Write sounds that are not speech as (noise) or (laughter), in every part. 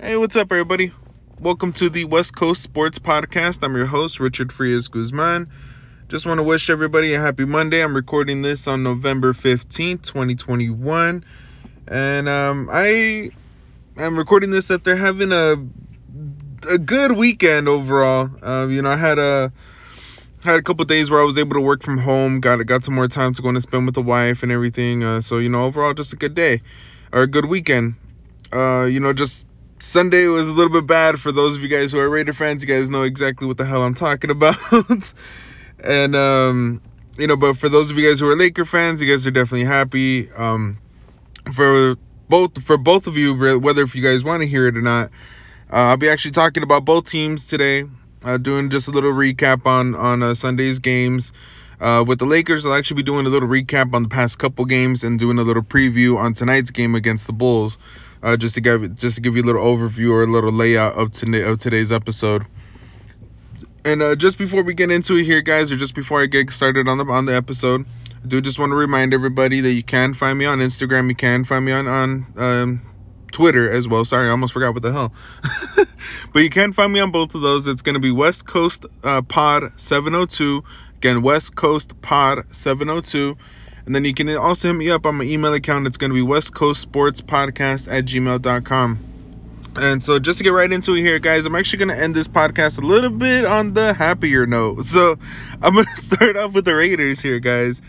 Hey, what's up, everybody? Welcome to the West Coast Sports Podcast. I'm your host, Richard Frias Guzman. Just want to wish everybody a happy Monday. I'm recording this on November 15th, 2021. And um, I am recording this that they're having a a good weekend overall. Uh, you know, I had a had a couple days where I was able to work from home. Got got some more time to go and spend with the wife and everything. Uh, so you know, overall, just a good day or a good weekend. Uh, you know, just Sunday was a little bit bad for those of you guys who are Raider fans. You guys know exactly what the hell I'm talking about. (laughs) and um, you know, but for those of you guys who are Laker fans, you guys are definitely happy. Um, for both for both of you, whether if you guys want to hear it or not, uh, I'll be actually talking about both teams today. Uh, doing just a little recap on on uh, Sunday's games. Uh, with the Lakers, I'll actually be doing a little recap on the past couple games and doing a little preview on tonight's game against the Bulls uh, just to give just to give you a little overview or a little layout of today of today's episode. And uh, just before we get into it here, guys, or just before I get started on the on the episode, I do just want to remind everybody that you can find me on Instagram, you can find me on on um, Twitter as well. Sorry, I almost forgot what the hell. (laughs) but you can find me on both of those. It's going to be West Coast uh, Pod 702. Again, West Coast Pod 702. And then you can also hit me up on my email account. It's going to be West Coast Sports Podcast at gmail.com. And so, just to get right into it here, guys, I'm actually going to end this podcast a little bit on the happier note. (laughs) So, I'm going (laughs) to start off with the Raiders here, guys.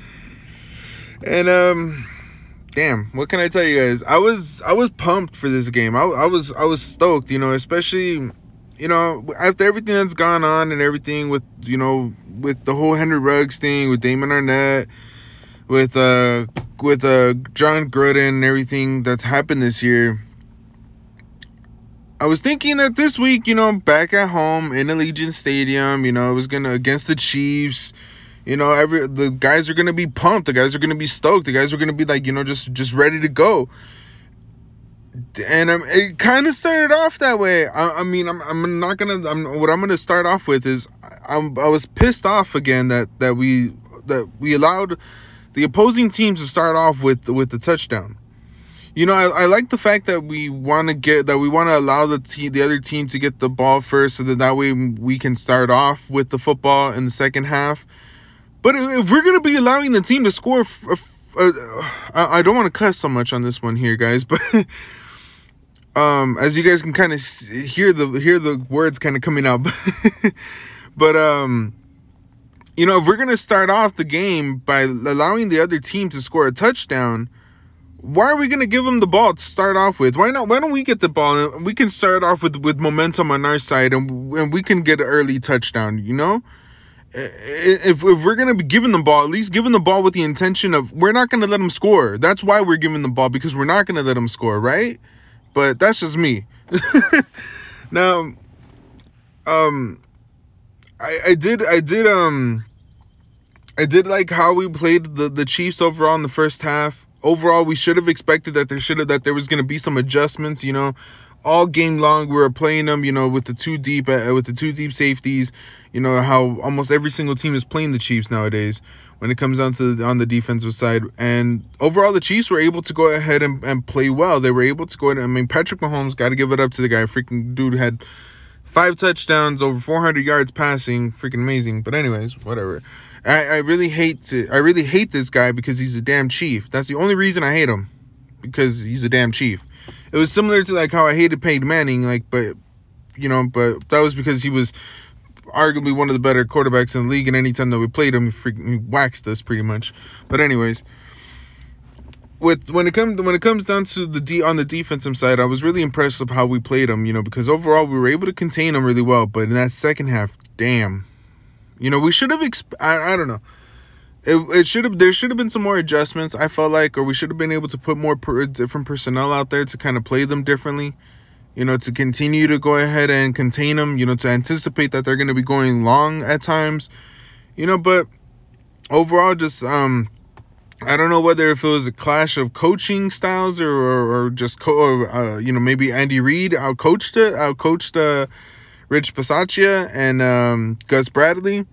And, um, damn, what can I tell you guys? I was I was pumped for this game. I, I was I was stoked, you know, especially you know after everything that's gone on and everything with you know with the whole Henry Ruggs thing with Damon Arnette, with uh with uh Jon Gruden and everything that's happened this year. I was thinking that this week, you know, back at home in Allegiant Stadium, you know, it was gonna against the Chiefs. You know, every the guys are gonna be pumped. The guys are gonna be stoked. The guys are gonna be like, you know, just just ready to go. And um, it kind of started off that way. I, I mean, I'm, I'm not gonna. I'm what I'm gonna start off with is I'm, I was pissed off again that that we that we allowed the opposing teams to start off with with the touchdown. You know, I, I like the fact that we want to get that we want to allow the team, the other team, to get the ball first, so that that way we can start off with the football in the second half. But if we're gonna be allowing the team to score, uh, I don't want to cuss so much on this one here, guys, but (laughs) um, as you guys can kind of hear the hear the words kind of coming out, (laughs) but um, you know, if we're gonna start off the game by allowing the other team to score a touchdown, why are we gonna give them the ball to start off with? Why not? Why don't we get the ball? and We can start off with with momentum on our side, and, and we can get an early touchdown. You know if, if we're gonna be giving the ball, at least giving the ball with the intention of we're not gonna let them score. That's why we're giving the ball because we're not gonna let them score, right? But that's just me. (laughs) now, um, I I did I did um I did like how we played the the Chiefs overall in the first half. Overall, we should have expected that there should have that there was gonna be some adjustments. You know, all game long we were playing them. You know, with the two deep uh, with the two deep safeties you know how almost every single team is playing the Chiefs nowadays when it comes down to the, on the defensive side. And overall, the Chiefs were able to go ahead and, and play well. They were able to go ahead. I mean, Patrick Mahomes got to give it up to the guy. Freaking dude had five touchdowns, over 400 yards passing, freaking amazing. But anyways, whatever. I, I really hate to, I really hate this guy because he's a damn chief. That's the only reason I hate him because he's a damn chief. It was similar to like how I hated Peyton Manning, like, but you know, but that was because he was arguably one of the better quarterbacks in the league, and anytime that we played him, he, freaking, he waxed us pretty much. But anyways, with when it comes when it comes down to the D on the defensive side, I was really impressed with how we played them. You know, because overall we were able to contain them really well. But in that second half, damn, you know, we should have. Exp- I, I don't know. It, it should have there should have been some more adjustments I felt like or we should have been able to put more per, different personnel out there to kind of play them differently. You know, to continue to go ahead and contain them, you know, to anticipate that they're going to be going long at times, you know, but overall, just, um, I don't know whether if it was a clash of coaching styles or, or, or just, co- or, uh, you know, maybe Andy Reid out coached it, out coached, uh, Rich Bisaccia and, um, Gus Bradley,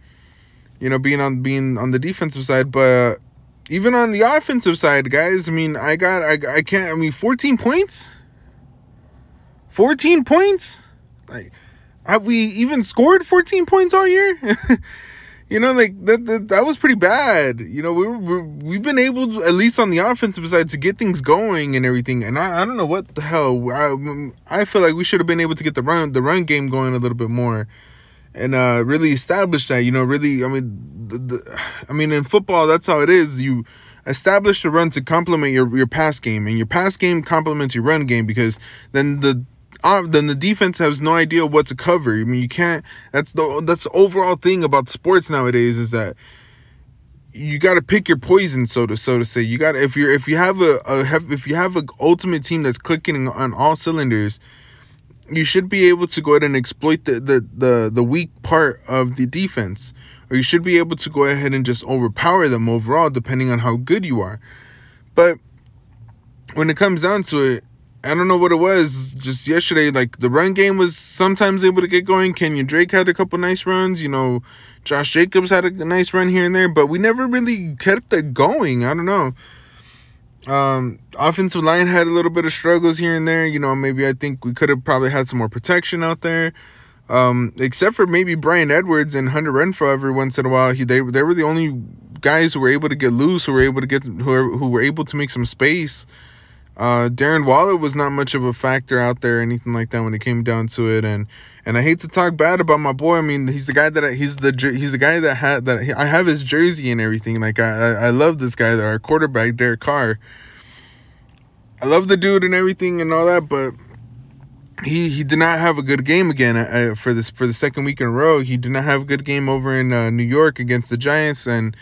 you know, being on, being on the defensive side, but even on the offensive side, guys, I mean, I got, I, I can't, I mean, 14 points? 14 points? Like, have we even scored 14 points all year? (laughs) you know, like that, that, that was pretty bad. You know, we were, we have been able, to, at least on the offensive side, to get things going and everything. And I, I don't know what the hell. I, I feel like we should have been able to get the run the run game going a little bit more, and uh, really establish that. You know, really. I mean, the, the, I mean, in football, that's how it is. You establish the run to complement your your pass game, and your pass game complements your run game because then the uh, then the defense has no idea what to cover. I mean, you can't. That's the that's the overall thing about sports nowadays is that you got to pick your poison, so to so to say. You got if you're if you have a, a if you have an ultimate team that's clicking on all cylinders, you should be able to go ahead and exploit the the the, the weak part of the defense or you should be able to go ahead and just overpower them overall, depending on how good you are. But when it comes down to it, I don't know what it was. Just yesterday, like the run game was sometimes able to get going. Kenyon Drake had a couple nice runs. You know, Josh Jacobs had a nice run here and there, but we never really kept it going. I don't know. Um, offensive line had a little bit of struggles here and there. You know, maybe I think we could have probably had some more protection out there. Um, except for maybe Bryan Edwards and Hunter Renfrow every once in a while, he they they were the only guys who were able to get loose, who were able to get who who were able to make some space. Uh, Darren Waller was not much of a factor out there, anything like that when it came down to it, and and I hate to talk bad about my boy. I mean, he's the guy that I, he's the he's the guy that had that I have his jersey and everything. Like I I, love this guy, our quarterback Derek Carr. I love the dude and everything and all that, but he he did not have a good game again uh, for this for the second week in a row. He did not have a good game over in uh, New York against the Giants, and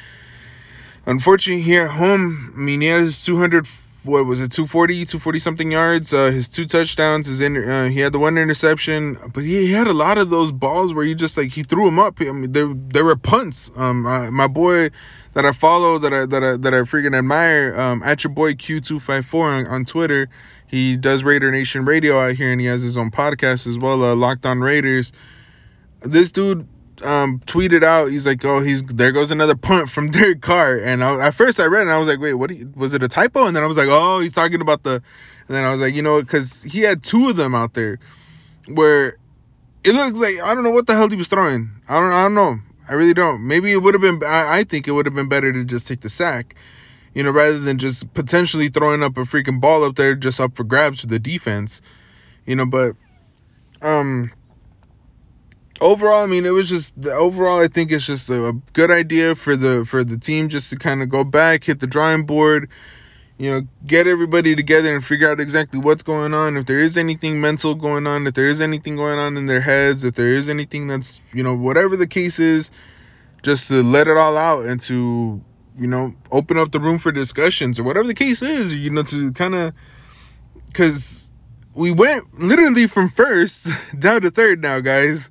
unfortunately here at home, I mean he had his 200 what was it 240 240 something yards uh, his two touchdowns his uh, he had the one interception but he, he, had a lot of those balls where he just like he threw them up. I mean there there were punts. Um uh, my boy that I follow that I that I that I freaking admire um at your boy Q254 on, on Twitter. He does Raider Nation Radio out here, and he has his own podcast as well, uh, Locked On Raiders. This dude um, tweeted out, he's like, "Oh, he's there goes another punt from (laughs) Derek Carr." And I, at first I read and I was like, "Wait, what? You, was it a typo?" And then I was like, "Oh, he's talking about the." And then I was like, you know, because he had two of them out there, where it looked like I don't know what the hell he was throwing. I don't, I don't know. I really don't. Maybe it would have been. I, I think it would have been better to just take the sack you know, rather than just potentially throwing up a freaking ball up there just up for grabs for the defense, you know, but um overall, I mean, it was just the overall. I think it's just a, good idea for the for the team just to kind of go back, hit the drawing board, you know, get everybody together and figure out exactly what's going on. If there is anything mental going on, if there is anything going on in their heads, if there is anything that's you know whatever the case is, just to let it all out and to you know, open up the room for discussions or whatever the case is, you know, to kind of, because we went literally from first (laughs) down to third now, guys.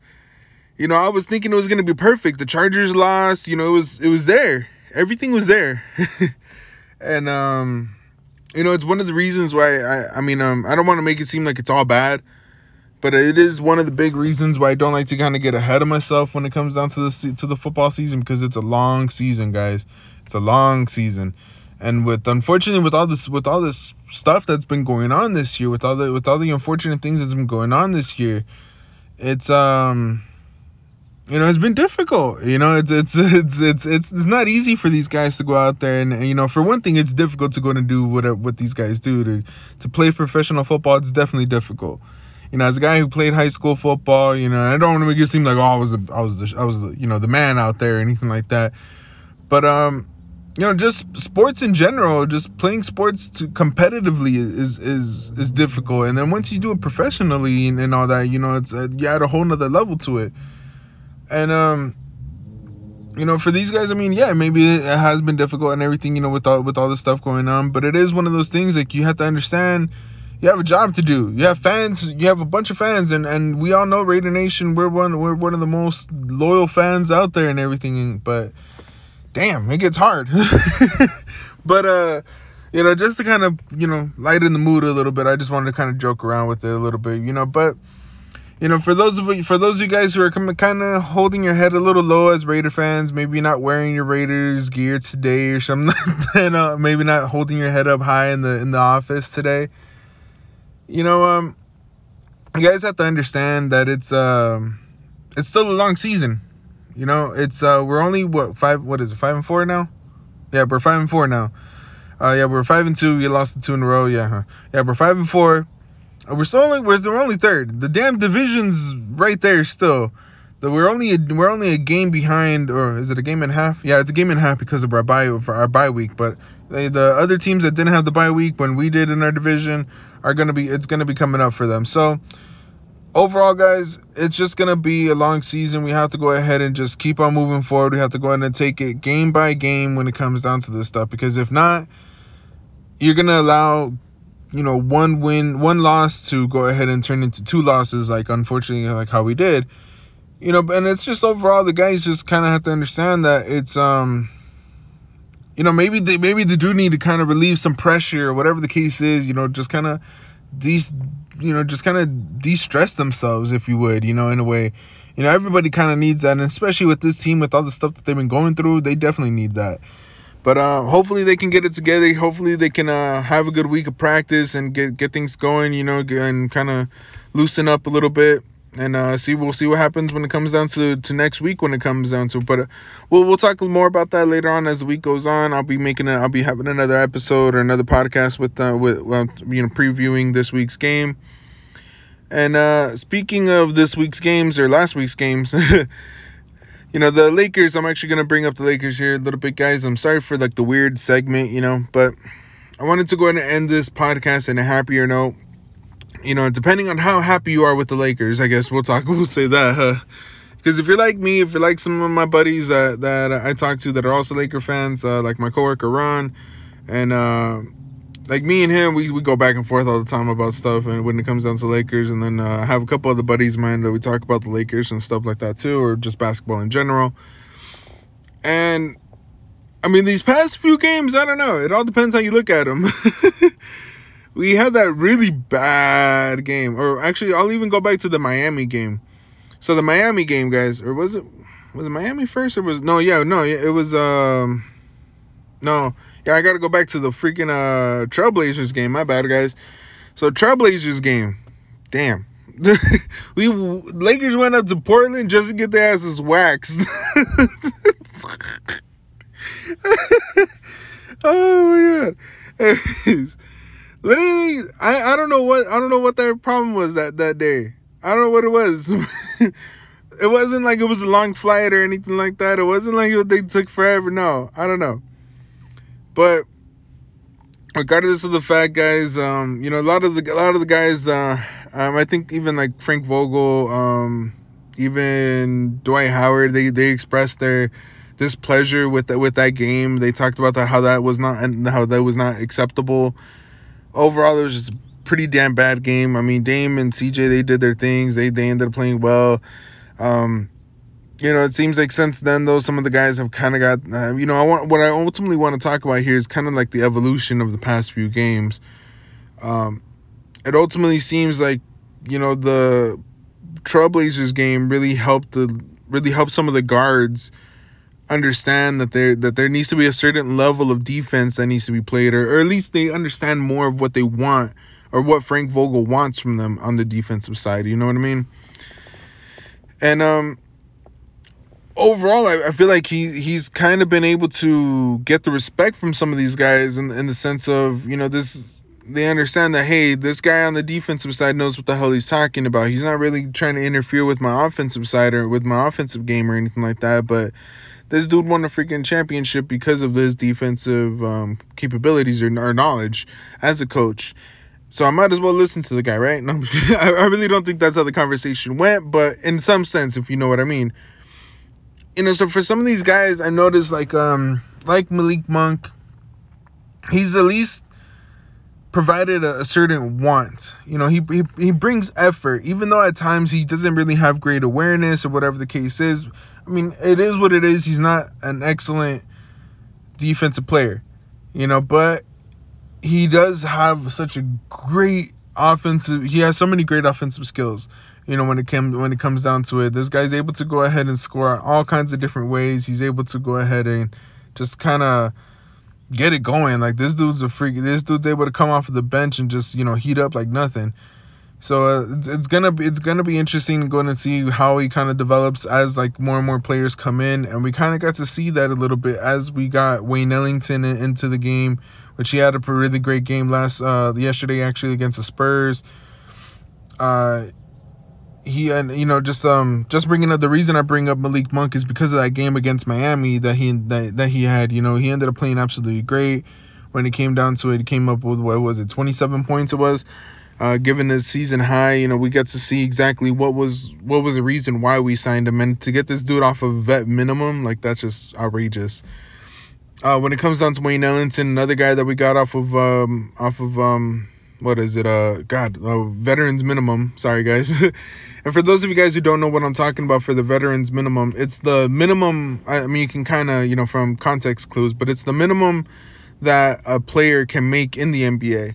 You know, I was thinking it was gonna be perfect. The Chargers lost. You know, it was it was there. Everything was there. (laughs) and um, you know, it's one of the reasons why I I mean um I don't want to make it seem like it's all bad but it is one of the big reasons why I don't like to kind of get ahead of myself when it comes down to the to the football season because it's a long season, guys. It's a long season, and with unfortunately with all this with all this stuff that's been going on this year, with all the with all the unfortunate things that's been going on this year, it's um you know it's been difficult you know it's it's (laughs) it's it's it's, it's not easy for these guys to go out there and, and you know for one thing it's difficult to go and do what what these guys do to to play professional football it's definitely difficult you know, as a guy who played high school football, you know, I don't want to make it seem like oh, I was the, I was the, I was the, you know, the man out there or anything like that. But um, you know, just sports in general, just playing sports to competitively is is is difficult. And then once you do it professionally and, and all that, you know, it's uh, you add a whole nother level to it. And um, you know, for these guys, I mean, yeah, maybe it has been difficult and everything, you know, with all with all the stuff going on. But it is one of those things like you have to understand you have a job to do. You have fans. You have a bunch of fans, and and we all know Raider Nation. We're one. We're one of the most loyal fans out there and everything. But damn, it gets hard. (laughs) but uh, you know, just to kind of you know lighten the mood a little bit, I just wanted to kind of joke around with it a little bit, you know. But you know, for those of you, for those of you guys who are kind of holding your head a little low as Raider fans, maybe not wearing your Raiders gear today or something, (laughs) and uh, maybe not holding your head up high in the in the office today you know, um, you guys have to understand that it's um it's still a long season. You know, it's uh we're only what five what is it five and four now? Yeah, we're five and four now. Uh yeah, we're five and two. You lost the two in a row. Yeah, huh? Yeah, we're five and four. We're still only we're, we're only third. The damn division's right there still. That we're only a, we're only a game behind, or is it a game and a half? Yeah, it's a game and a half because of our bye for our bye week. But they, the other teams that didn't have the bye week when we did in our division are gonna be it's gonna be coming up for them. So overall, guys, it's just gonna be a long season. We have to go ahead and just keep on moving forward. We have to go ahead and take it game by game when it comes down to this stuff. Because if not, you're gonna allow you know one win, one loss to go ahead and turn into two losses, like unfortunately, like how we did you know, and it's just overall the guys just kind of have to understand that it's um, you know, maybe they maybe they do need to kind of relieve some pressure or whatever the case is, you know, just kind of these you know, just kind of de-stress themselves if you would, you know, in a way. You know, everybody kind of needs that, and especially with this team with all the stuff that they've been going through, they definitely need that. But uh, hopefully they can get it together. Hopefully they can uh, have a good week of practice and get get things going, you know, and kind of loosen up a little bit. And uh, see we'll see what happens when it comes down to, to next week when it comes down to but uh, we'll we'll talk more about that later on as the week goes on. I'll be making it I'll be having another episode or another podcast with uh with you know previewing this week's game. And uh speaking of this week's games or last week's games (laughs) you know the Lakers I'm actually gonna bring up the Lakers here a little bit guys I'm sorry for like the weird segment you know but I wanted to go ahead and end this podcast in a happier note you know, depending on how happy you are with the Lakers, I guess we'll talk. (laughs) We'll say that. Huh? Because if you're like me, if you're like some of my buddies that that I talk to that are also Laker fans, uh, like my coworker Ron, and uh, like me and him, we, we go back and forth all the time about stuff. And when it comes down to Lakers, and then uh, I have a couple other buddies of mine that we talk about the Lakers and stuff like that too, or just basketball in general. And I mean, these past few games, I don't know. It all depends how you look at them. (laughs) we had that really bad game. Or actually, I'll even go back to the Miami game. So the Miami game, guys, or was it was it Miami first or was no? Yeah, no, it was um no. Yeah, I got to go back to the freaking uh Trailblazers game. My bad, guys. So Trailblazers game. Damn. (laughs) we Lakers went up to Portland just to get their asses waxed. (laughs) oh my god. Literally, I, I don't know what I don't know what their problem was that that day. I don't know what it was. (laughs) it wasn't like it was a long flight or anything like that. It wasn't like they took forever. No, I don't know. But regardless of the fact, guys, um, you know, a lot of the a lot of the guys, uh, um, I think even like Frank Vogel, um, even Dwight Howard, they they expressed their displeasure with the, with that game. They talked about that how that was not and how that was not acceptable overall, it was just a pretty damn bad game. I mean, Dame and CJ they did their things. They they ended up playing well. Um, you know, it seems like since then though, some of the guys have kind of got. Uh, you know, I want what I ultimately want to talk about here is kind of like the evolution of the past few games. Um, it ultimately seems like you know the Trailblazers game really helped the really helped some of the guards understand that there that there needs to be a certain level of defense that needs to be played, or, or at least they understand more of what they want or what Frank Vogel wants from them on the defensive side. You know what I mean? And um, overall, I, I feel like he he's kind of been able to get the respect from some of these guys in in the sense of you know this. They understand that hey, this guy on the defensive side knows what the hell he's talking about. He's not really trying to interfere with my offensive side or with my offensive game or anything like that. But this dude won a freaking championship because of his defensive um, capabilities or, or, knowledge as a coach. So I might as well listen to the guy, right? (laughs) No, I really don't think that's how the conversation went, but in some sense, if you know what I mean. You know, so for some of these guys, I noticed like um like Malik Monk, he's at least provided a, a, certain want. You know, he, he he brings effort, even though at times he doesn't really have great awareness or whatever the case is. I mean, it is what it is. He's not an excellent defensive player, you know, but he does have such a great offensive. He has so many great offensive skills. You know, when it comes when it comes down to it, this guy's able to go ahead and score all kinds of different ways. He's able to go ahead and just kind of get it going. Like this dude's a freak. This dude's able to come off of the bench and just you know heat up like nothing. So uh, it's, it's gonna be it's gonna be interesting going to see how he kind of develops as like more and more players come in, and we kind of got to see that a little bit as we got Wayne Ellington in, into the game, which he had a really great game last uh, yesterday actually against the Spurs. Uh, he and you know just um just bringing up the reason I bring up Malik Monk is because of that game against Miami that he that, that he had. You know he ended up playing absolutely great. When it came down to it, he came up with what was it, 27 points? It was. Uh, given his season high, you know we got to see exactly what was what was the reason why we signed him, and to get this dude off of vet minimum, like that's just outrageous. Uh, when it comes down to Wayne Ellington, another guy that we got off of um off of um what is it uh God uh, veterans minimum. Sorry guys. (laughs) And for those of you guys who don't know what I'm talking about for the veterans minimum, it's the minimum. I mean, you can kind of, you know, from context clues, but it's the minimum that a player can make in the NBA.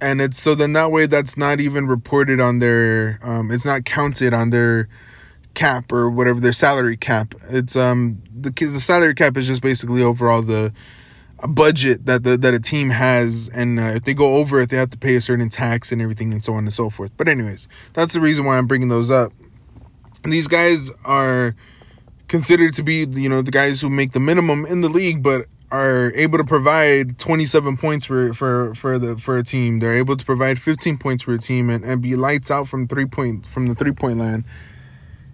And it's so then that way that's not even reported on their, um, it's not counted on their cap or whatever their salary cap. It's um the the salary cap is just basically overall the a budget that the that a team has, and uh, if they go over it, they have to pay a certain tax and everything, and so on and so forth. But anyways, that's the reason why I'm bringing those up. And these guys are considered to be, you know, the guys who make the minimum in the league, but are able to provide 27 points for for for the for a team. They're able to provide 15 points for a team and, and be lights out from three point from the three point line.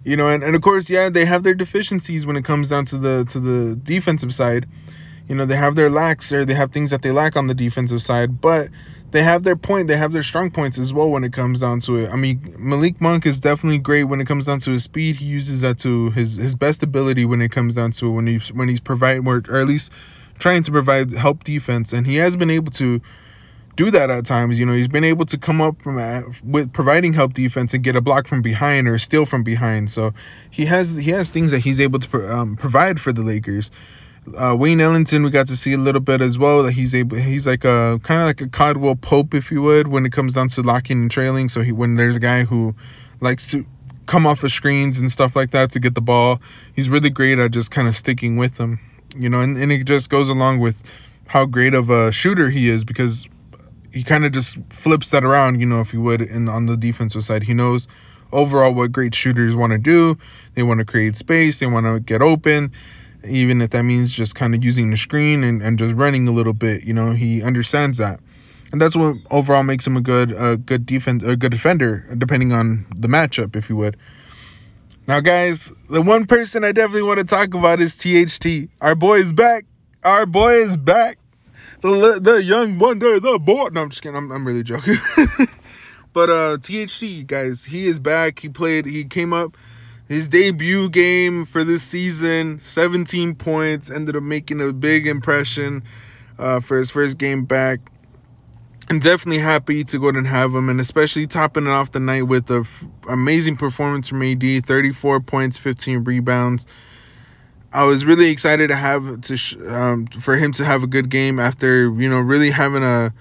You know, and, and of course, yeah, they have their deficiencies when it comes down to the to the defensive side you know, they have their lacks or they have things that they lack on the defensive side, but they have their point, they have their strong points as well when it comes down to it. I mean, Malik Monk is definitely great when it comes down to his speed. He uses that to his his best ability when it comes down to it when he's when he's providing or, or at least trying to provide help defense, and he has been able to do that at times. You know, he's been able to come up from uh, with providing help defense and get a block from behind or steal from behind. So he has he has things that he's able to um, provide for the Lakers uh, Wayne Ellington, we got to see a little bit as well. That he's able, he's like a kind of like a Caldwell Pope, if you would, when it comes down to locking and trailing. So he, when there's a guy who likes to come off of screens and stuff like that to get the ball, he's really great at just kind of sticking with them, you know. And, and it just goes along with how great of a shooter he is because he kind of just flips that around, you know, if you would, and on the defensive side, he knows overall what great shooters want to do. They want to create space, they want to get open even if that means just kind of using the screen and, and just running a little bit. You know, he understands that. And that's what overall makes him a good a good defense a good defender, depending on the matchup, if you would. Now, guys, the one person I definitely want to talk about is THT. Our boy is back. Our boy is back. The the young wonder, the boy. No, I'm just kidding. I'm, I'm really joking. (laughs) but uh, THT, guys, he is back. He played. He came up his debut game for this season, 17 points, ended up making a big impression uh, for his first game back. I'm definitely happy to go and have him, and especially topping it off the night with an f- amazing performance from AD, 34 points, 15 rebounds. I was really excited to have to sh- um, for him to have a good game after you know really having a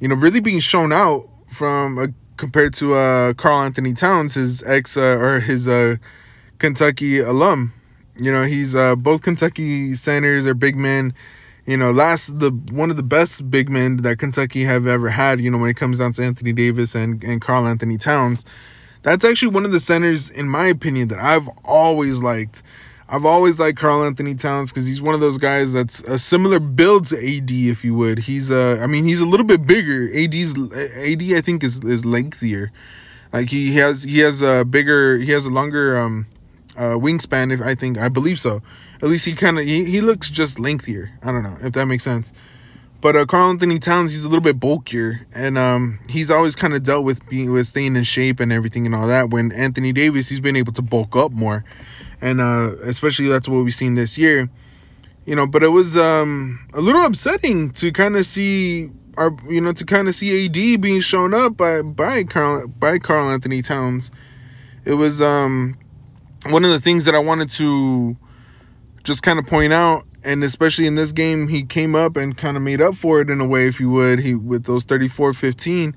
you know really being shown out from a compared to uh, Karl-Anthony Towns, his ex uh, or his uh, Kentucky alum. You know, he's uh, both Kentucky centers are big men. You know, last the one of the best big men that Kentucky have ever had. You know, when it comes down to Anthony Davis and and Karl-Anthony Towns, that's actually one of the centers, in my opinion, that I've always liked. I've always liked Karl-Anthony Towns because he's one of those guys that's a similar build to AD, if you would. He's uh, I mean, he's a little bit bigger. AD's AD, I think, is is lengthier. Like he has he has a bigger, he has a longer um uh, wingspan. If I think I believe so. At least he kind of he, he looks just lengthier. I don't know if that makes sense. But uh, Karl-Anthony Towns, he's a little bit bulkier, and um, he's always kind of dealt with being with staying in shape and everything and all that. When Anthony Davis, he's been able to bulk up more and uh, especially that's what we've seen this year. You know, but it was um, a little upsetting to kind of see our, you know, to kind of see AD being shown up by by Karl by Karl-Anthony Towns. It was um, one of the things that I wanted to just kind of point out, and especially in this game, he came up and kind of made up for it in a way, if you would, he with those 34-15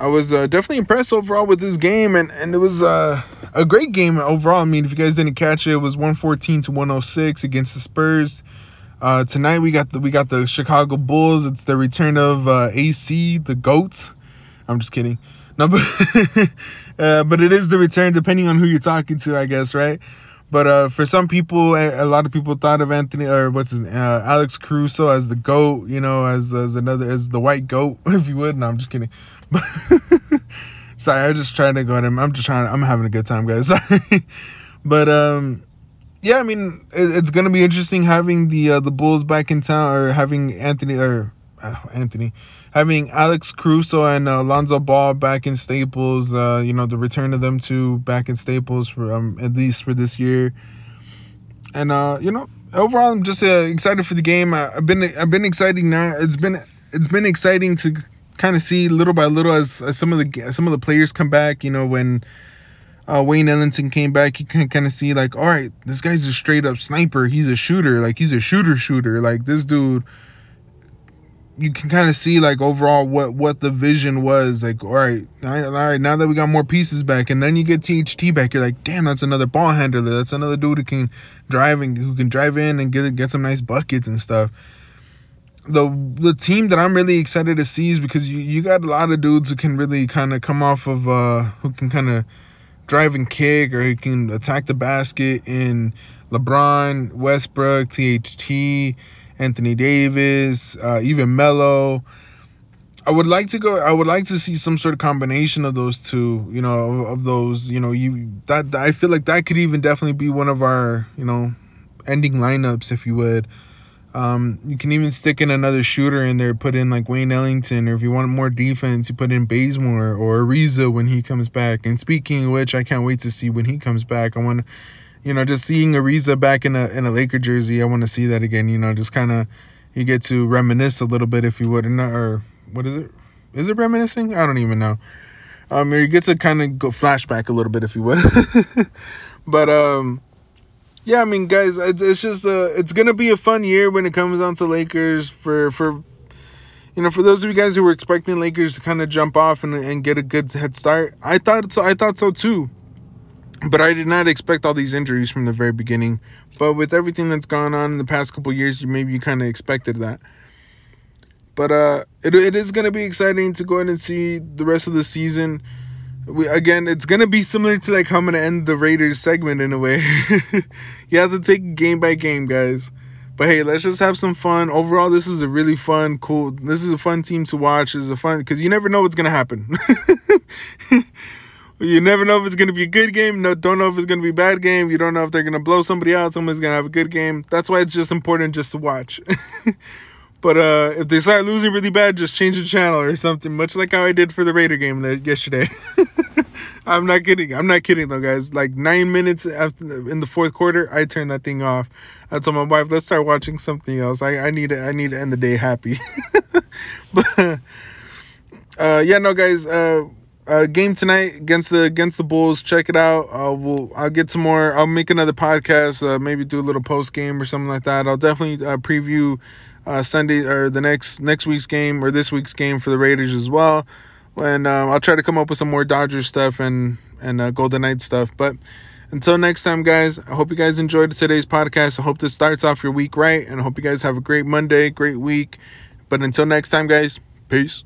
I was uh, definitely impressed overall with this game, and, and it was uh, a great game overall. I mean, if you guys didn't catch it, it was 114 to 106 against the Spurs. Uh, tonight we got the we got the Chicago Bulls. It's the return of uh, AC, the goats. I'm just kidding. No, (laughs) but uh, but it is the return depending on who you're talking to, I guess, right? But uh, for some people, a lot of people thought of Anthony or what's his uh, Alex Caruso as the goat, you know, as as another as the white goat, (laughs) if you would. No, I'm just kidding. But (laughs) sorry, I'm just trying to go at him. I'm just trying. I'm having a good time, guys. (laughs) Sorry. But um, yeah, I mean, it, it's gonna be interesting having the uh, the Bulls back in town or having Anthony or uh, Anthony having Alex Caruso and uh, Lonzo Ball back in Staples. Uh, you know, the return of them two back in Staples for um, at least for this year. And uh, you know, overall, I'm just uh, excited for the game. I, have been I've been excited now. It's been it's been exciting to kind of see little by little as, as some of the some of the players come back. You know, when uh, Wayne Ellington came back, you can kind of see like, all right, this guy's a straight up sniper. He's a shooter. Like he's a shooter shooter. Like this dude you can kind of see like overall what what the vision was like all right all right now that we got more pieces back and then you get THT back you're like damn that's another ball handler that's another dude who can drive and who can drive in and get get some nice buckets and stuff. The the team that I'm really excited to see is because you you got a lot of dudes who can really kind of come off of uh who can kind of drive and kick or who can attack the basket in LeBron, Westbrook, THT Anthony Davis, uh, even Melo. I would like to go. I would like to see some sort of combination of those two. You know, of, those. You know, you that, that I feel like that could even definitely be one of our you know ending lineups, if you would. Um, you can even stick in another shooter in there, put in like Wayne Ellington, or if you want more defense, you put in Bazemore or Ariza when he comes back. And speaking of which, I can't wait to see when he comes back. I want you know, just seeing Ariza back in a in a Laker jersey, I want to see that again. You know, just kind of you get to reminisce a little bit if you would, or, what is it? Is it reminiscing? I don't even know. Um, or you get to kind of go flashback a little bit if you would. (laughs) but um, yeah, I mean, guys, it's, it's just uh, it's gonna be a fun year when it comes down to Lakers for for. You know, for those of you guys who were expecting Lakers to kind of jump off and, and get a good head start, I thought so. I thought so too but I did not expect all these injuries from the very beginning. But with everything that's gone on in the past couple years, maybe you kind of expected that. But uh, it, it is going to be exciting to go ahead and see the rest of the season. We, again, it's going to be similar to like how I'm going to end the Raiders segment in a way. (laughs) you have to take game by game, guys. But hey, let's just have some fun. Overall, this is a really fun, cool. This is a fun team to watch. This is a fun because you never know what's gonna happen. (laughs) You never know if it's gonna be a good game. No, don't know if it's gonna be a bad game. You don't know if they're gonna blow somebody out. Someone's gonna have a good game. That's why it's just important just to watch. (laughs) but uh, if they start losing really bad, just change the channel or something. Much like how I did for the Raider game yesterday. (laughs) I'm not kidding. I'm not kidding though, guys. Like nine minutes after in the fourth quarter, I turned that thing off. I told my wife, let's start watching something else. I, I need to, I need to end the day happy. (laughs) but uh, yeah, no, guys. Uh, uh, game tonight against the against the Bulls. Check it out. Uh, we'll I'll get some more. I'll make another podcast. Uh, maybe do a little post game or something like that. I'll definitely uh, preview uh, Sunday or the next next week's game or this week's game for the Raiders as well. And uh, I'll try to come up with some more Dodgers stuff and and uh, Golden Knight stuff. But until next time, guys. I hope you guys enjoyed today's podcast. I hope this starts off your week right, and I hope you guys have a great Monday, great week. But until next time, guys. Peace.